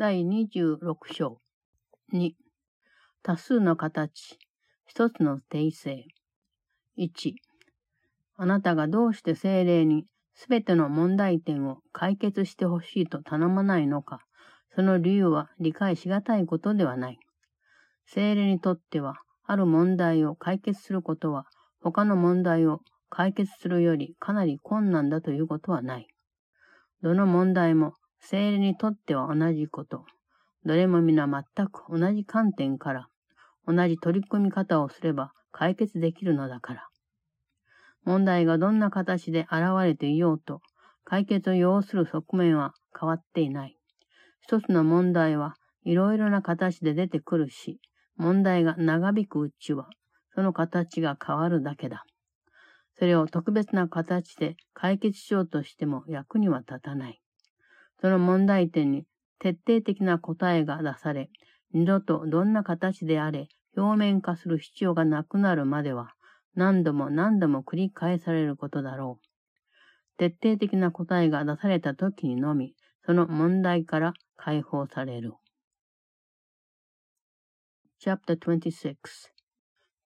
第26章。2、多数の形、一つの定性。1、あなたがどうして精霊にすべての問題点を解決してほしいと頼まないのか、その理由は理解しがたいことではない。精霊にとっては、ある問題を解決することは、他の問題を解決するよりかなり困難だということはない。どの問題も精霊にとっては同じこと。どれも皆全く同じ観点から、同じ取り組み方をすれば解決できるのだから。問題がどんな形で現れていようと、解決を要する側面は変わっていない。一つの問題はいろいろな形で出てくるし、問題が長引くうちは、その形が変わるだけだ。それを特別な形で解決しようとしても役には立たない。その問題点に徹底的な答えが出され、二度とどんな形であれ表面化する必要がなくなるまでは、何度も何度も繰り返されることだろう。徹底的な答えが出された時にのみ、その問題から解放される。Chapter 26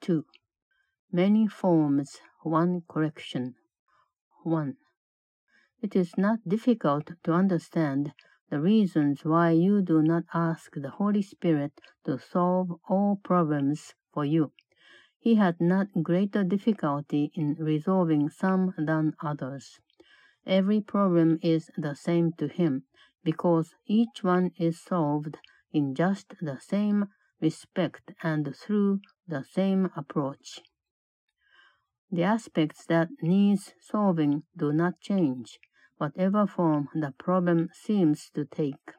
2. Many forms, one correction. 1. It is not difficult to understand the reasons why you do not ask the Holy Spirit to solve all problems for you. He had not greater difficulty in resolving some than others. Every problem is the same to him, because each one is solved in just the same respect and through the same approach. The aspects that needs solving do not change, whatever form the problem seems to take.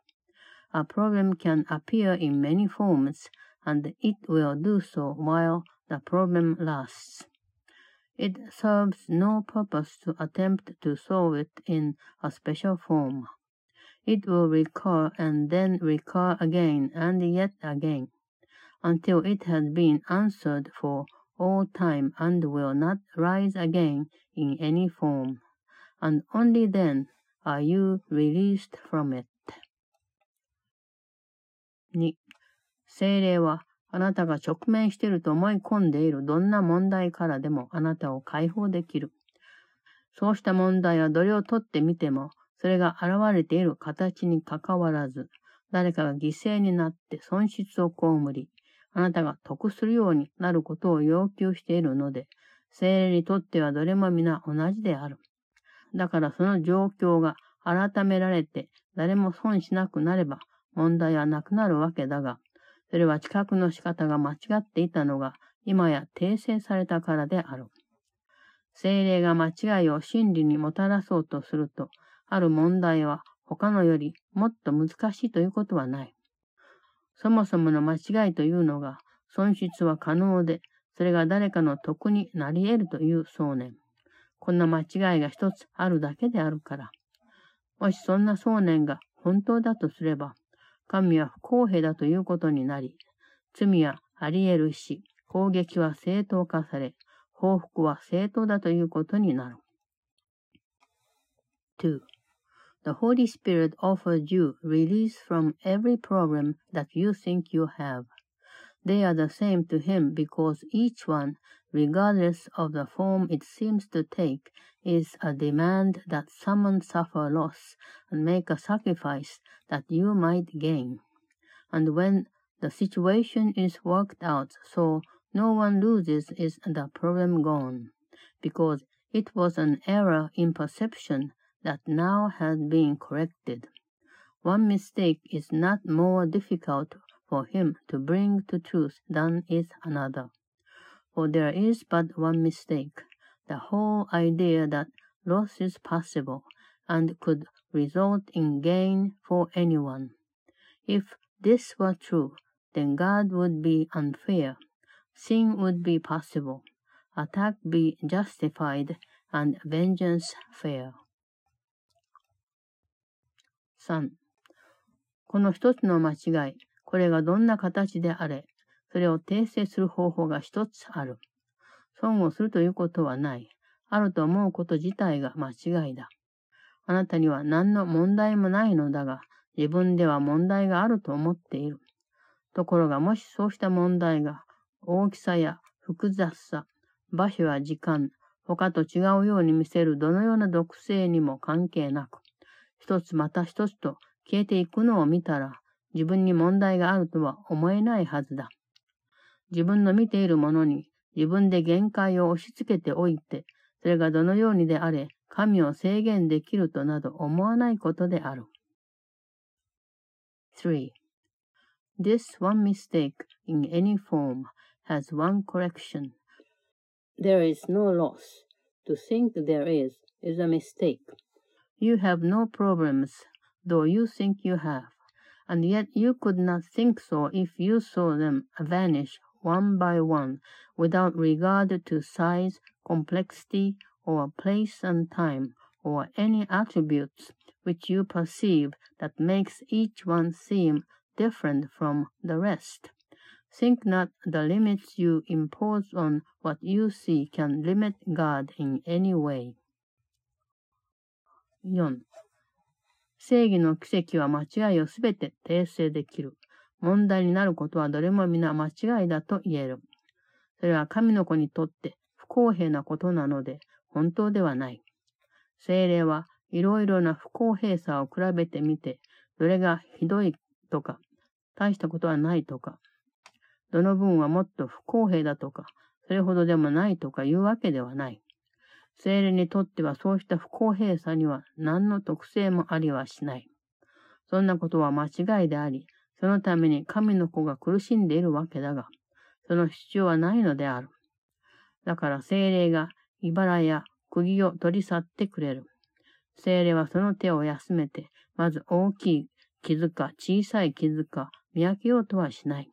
A problem can appear in many forms, and it will do so while the problem lasts. It serves no purpose to attempt to solve it in a special form. It will recur and then recur again and yet again, until it has been answered for all time and will not rise again in any form. And only then are you released from it. 2. 精霊はあなたが直面していると思い込んでいるどんな問題からでもあなたを解放できる。そうした問題はどれをとってみても、それが現れている形にかかわらず、誰かが犠牲になって損失を被り、あなたが得するようになることを要求しているので、精霊にとってはどれも皆同じである。だからその状況が改められて誰も損しなくなれば問題はなくなるわけだが、それは知覚の仕方が間違っていたのが、今や訂正されたからである。精霊が間違いを真理にもたらそうとすると、ある問題は他のよりもっと難しいということはない。そもそもの間違いというのが、損失は可能で、それが誰かの得になり得るという想念。こんな間違いが一つあるだけであるから。もしそんな想念が本当だとすれば、神は不公平だということになり、罪はあり得るし、攻撃は正当化され、報復は正当だということになる。2. The Holy Spirit offers you release from every problem that you think you have. They are the same to Him because each one, regardless of the form it seems to take, is a demand that someone suffer loss and make a sacrifice that you might gain. And when the situation is worked out so no one loses is the problem gone, because it was an error in perception that now has been corrected. One mistake is not more difficult for him to bring to truth than is another. For there is but one mistake, the whole idea that loss is possible and could result in gain for anyone. If this were true, then God would be unfair, sin would be possible, attack be justified, and vengeance fair. 3. この一つの間違い、これがどんな形であれ、それを訂正する方法が一つある。損をするということはない。あると思うこと自体が間違いだ。あなたには何の問題もないのだが、自分では問題があると思っている。ところがもしそうした問題が大きさや複雑さ、場所や時間、他と違うように見せるどのような毒性にも関係なく、一つまた一つと消えていくのを見たら、自分に問題があるとは思えないはずだ。自分の見ているものに自分で限界を押し付けておいて、それがどのようにであれ、神を制限できるとなど思わないことである。3. This one mistake in any form has one correction. There is no loss. To think there is is a mistake. You have no problems, though you think you have, and yet you could not think so if you saw them vanish one by one without regard to size, complexity, or place and time, or any attributes which you perceive that makes each one seem different from the rest. Think not the limits you impose on what you see can limit God in any way. 4. 正義の奇跡は間違いをすべて訂正できる。問題になることはどれも皆間違いだと言える。それは神の子にとって不公平なことなので本当ではない。精霊はいろいろな不公平さを比べてみて、どれがひどいとか、大したことはないとか、どの分はもっと不公平だとか、それほどでもないとかいうわけではない。精霊にとってはそうした不公平さには何の特性もありはしない。そんなことは間違いであり、そのために神の子が苦しんでいるわけだが、その必要はないのである。だから精霊が茨や釘を取り去ってくれる。精霊はその手を休めて、まず大きい傷か小さい傷か見分けようとはしない。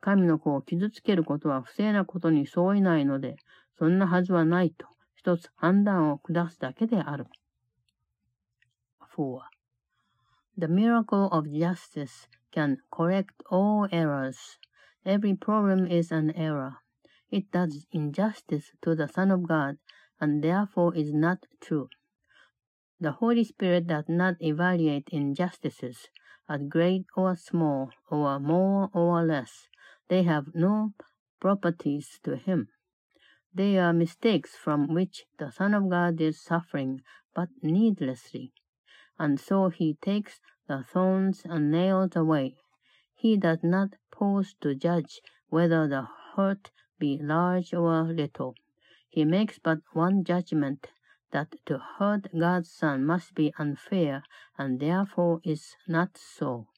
神の子を傷つけることは不正なことに相違ないので、そんなはずはないと、一つ判断を下すだけである。4. The miracle of justice can correct all errors. Every problem is an error. It does injustice to the Son of God, and therefore is not true. The Holy Spirit does not evaluate injustices as great or small, or more or less. They have no properties to him. They are mistakes from which the Son of God is suffering, but needlessly. And so he takes the thorns and nails away. He does not pause to judge whether the hurt be large or little. He makes but one judgment that to hurt God's Son must be unfair, and therefore is not so.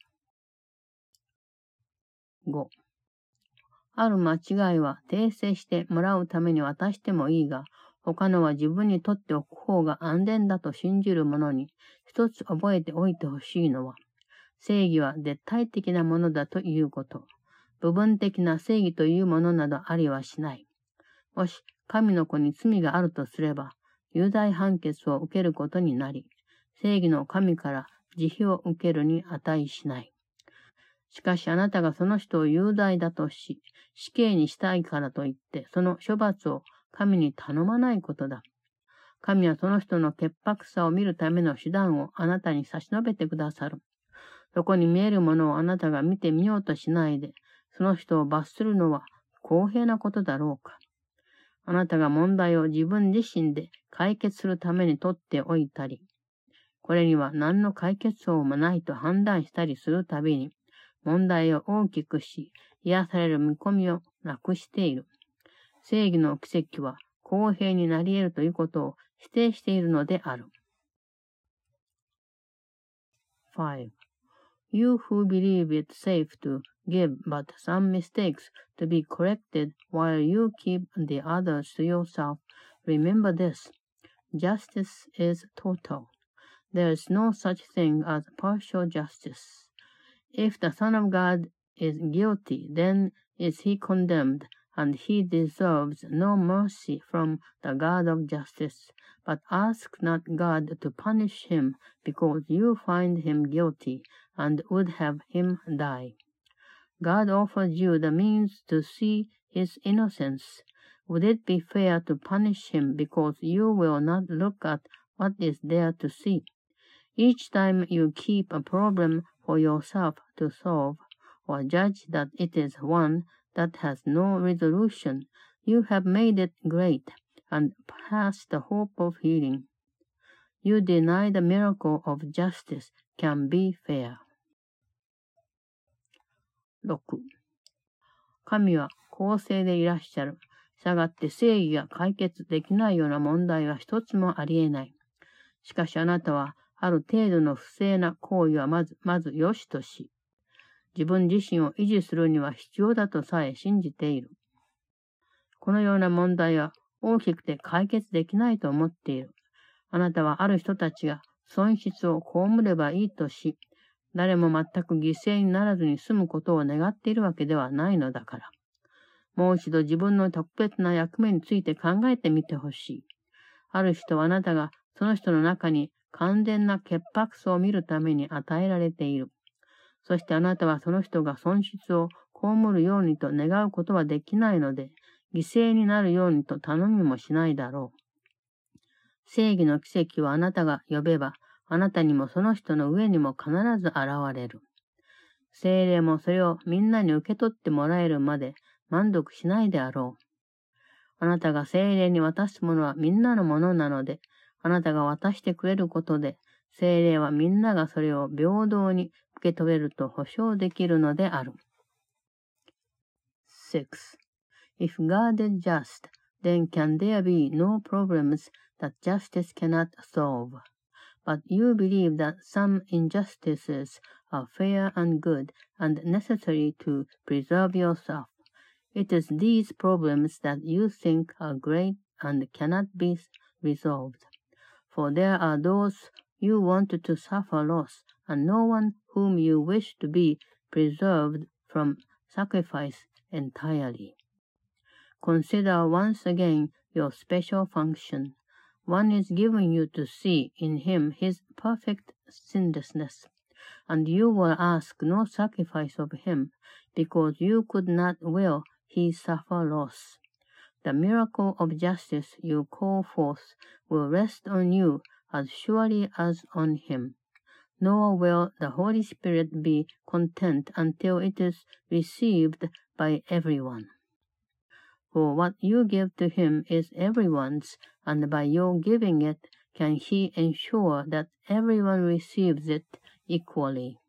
5. ある間違いは訂正してもらうために渡してもいいが、他のは自分にとっておく方が安全だと信じる者に一つ覚えておいてほしいのは、正義は絶対的なものだということ。部分的な正義というものなどありはしない。もし神の子に罪があるとすれば、有罪判決を受けることになり、正義の神から慈悲を受けるに値しない。しかしあなたがその人を有罪だとし、死刑にしたいからといって、その処罰を神に頼まないことだ。神はその人の潔白さを見るための手段をあなたに差し伸べてくださる。そこに見えるものをあなたが見てみようとしないで、その人を罰するのは公平なことだろうか。あなたが問題を自分自身で解決するために取っておいたり、これには何の解決法もないと判断したりするたびに、問題を大きくし、癒される見込みをなくしている。正義の奇跡は公平になり得るということを否定しているのである。5. You who believe it safe to give but some mistakes to be corrected while you keep the others to yourself, remember this. Justice is total. There is no such thing as partial justice. If the Son of God is guilty, then is he condemned, and he deserves no mercy from the God of justice. But ask not God to punish him, because you find him guilty, and would have him die. God offers you the means to see his innocence. Would it be fair to punish him because you will not look at what is there to see? each time you keep a problem for yourself to solve, or judge that it is one that has no resolution, you have made it great and past the hope of healing. You deny the miracle of justice can be fair. 6. 神は公正でいらっしゃる。したがって正義が解決できないような問題は一つもあり得ない。しかしあなたは、ある程度の不正な行為はまず、まず良しとし、自分自身を維持するには必要だとさえ信じている。このような問題は大きくて解決できないと思っている。あなたはある人たちが損失を被ればいいとし、誰も全く犠牲にならずに済むことを願っているわけではないのだから。もう一度自分の特別な役目について考えてみてほしい。ある人はあなたがその人の中に完全な潔白さを見るために与えられている。そしてあなたはその人が損失を被るようにと願うことはできないので、犠牲になるようにと頼みもしないだろう。正義の奇跡をあなたが呼べば、あなたにもその人の上にも必ず現れる。精霊もそれをみんなに受け取ってもらえるまで満足しないであろう。あなたが精霊に渡すものはみんなのものなので、あなたが渡してくれることで、精霊はみんながそれを平等に受け取れると保証できるのである。6. If God is just, then can there be no problems that justice cannot solve? But you believe that some injustices are fair and good and necessary to preserve yourself. It is these problems that you think are great and cannot be resolved. For there are those you want to suffer loss, and no one whom you wish to be preserved from sacrifice entirely. Consider once again your special function. One is given you to see in him his perfect sinlessness, and you will ask no sacrifice of him, because you could not will he suffer loss. The miracle of justice you call forth will rest on you as surely as on him. Nor will the Holy Spirit be content until it is received by everyone. For what you give to him is everyone's, and by your giving it can he ensure that everyone receives it equally.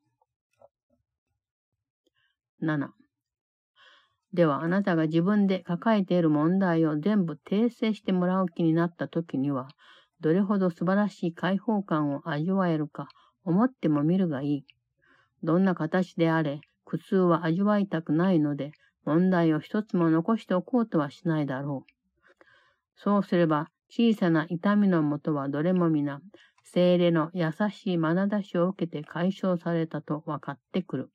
7. ではあなたが自分で抱えている問題を全部訂正してもらう気になった時には、どれほど素晴らしい解放感を味わえるか思ってもみるがいい。どんな形であれ、苦痛は味わいたくないので、問題を一つも残しておこうとはしないだろう。そうすれば、小さな痛みのもとはどれも皆、精霊の優しい眼差しを受けて解消されたと分かってくる。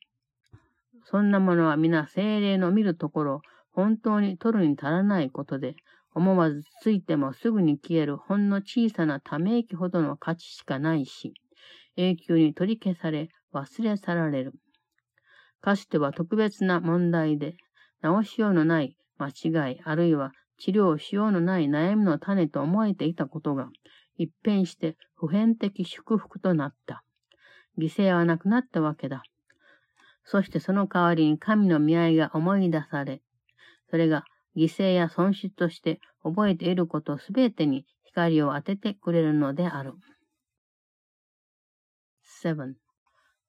そんなものは皆精霊の見るところ、本当に取るに足らないことで、思わずついてもすぐに消えるほんの小さなため息ほどの価値しかないし、永久に取り消され、忘れ去られる。かつては特別な問題で、直しようのない間違い、あるいは治療しようのない悩みの種と思えていたことが、一変して普遍的祝福となった。犠牲はなくなったわけだ。そしてその代わりに神の見合いが思い出され、それが犠牲や損失として覚えていることすべてに光を当ててくれるのである。7.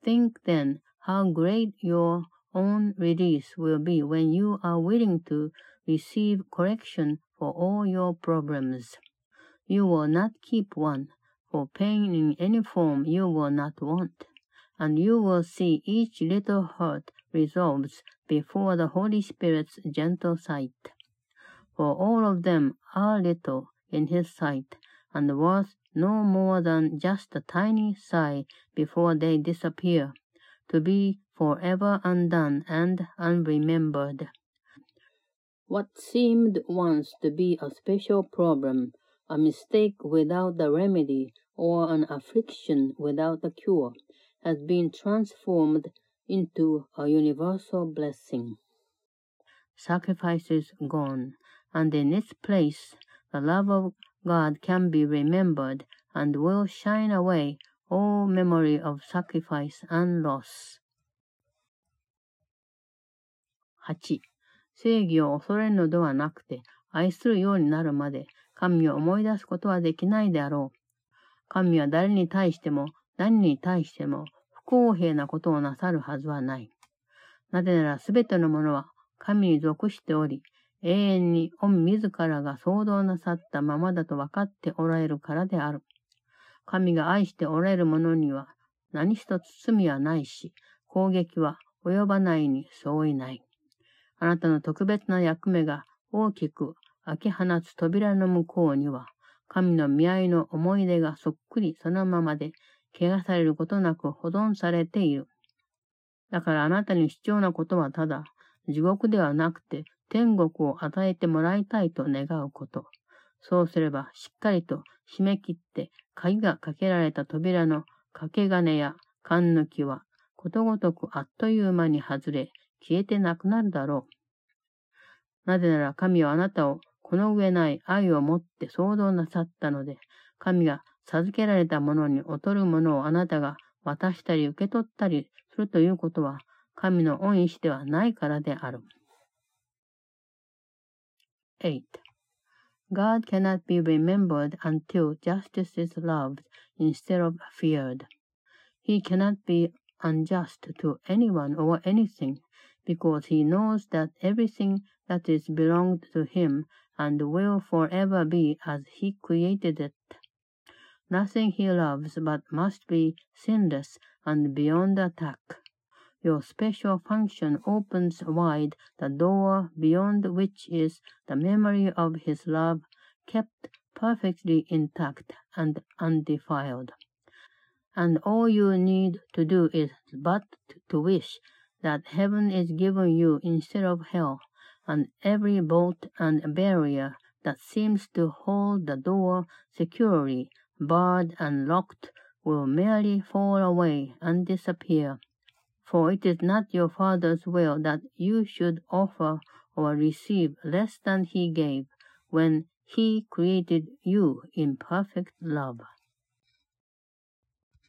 Think then how great your own release will be when you are willing to receive correction for all your problems. You will not keep one, for pain in any form you will not want. And you will see each little hurt resolves before the Holy Spirit's gentle sight. For all of them are little in his sight, and worth no more than just a tiny sigh before they disappear, to be forever undone and unremembered. What seemed once to be a special problem, a mistake without the remedy, or an affliction without the cure, has been transformed into a universal blessing. Sacrifice is gone, and in its place the love of God can be remembered and will shine away all memory of sacrifice and loss. 8. 正義を恐れるのではなくて、愛するようになるまで、神を思い出すことはできないであろう。神は誰に対しても、 何に対しても、不公平なことをなさるはずはない。なぜならすべてのものは神に属しており、永遠に御自らが創造なさったままだと分かっておられるからである。神が愛しておられる者には何一つ罪はないし、攻撃は及ばないに相違ない。あなたの特別な役目が大きく開き放つ扉の向こうには、神の見合いの思い出がそっくりそのままで、怪我されることなく保存されている。だからあなたに必要なことはただ、地獄ではなくて天国を与えてもらいたいと願うこと。そうすれば、しっかりと締め切って、鍵がかけられた扉の掛け金や缶抜きは、ことごとくあっという間に外れ、消えてなくなるだろう。なぜなら神はあなたをこの上ない愛を持って創造なさったので、神が授けられたものに劣るものをあなたが渡したり受け取ったりするということは、神の恩意志ではないからである。8. God cannot be remembered until justice is loved instead of feared. He cannot be unjust to anyone or anything because he knows that everything that is belonged to him and will forever be as he created it. Nothing he loves but must be sinless and beyond attack. Your special function opens wide the door beyond which is the memory of his love kept perfectly intact and undefiled. And all you need to do is but to wish that heaven is given you instead of hell, and every bolt and barrier that seems to hold the door securely barred and locked will merely fall away and disappear for it is not your Father's will that you should offer or receive less than he gave when he created you in perfect love.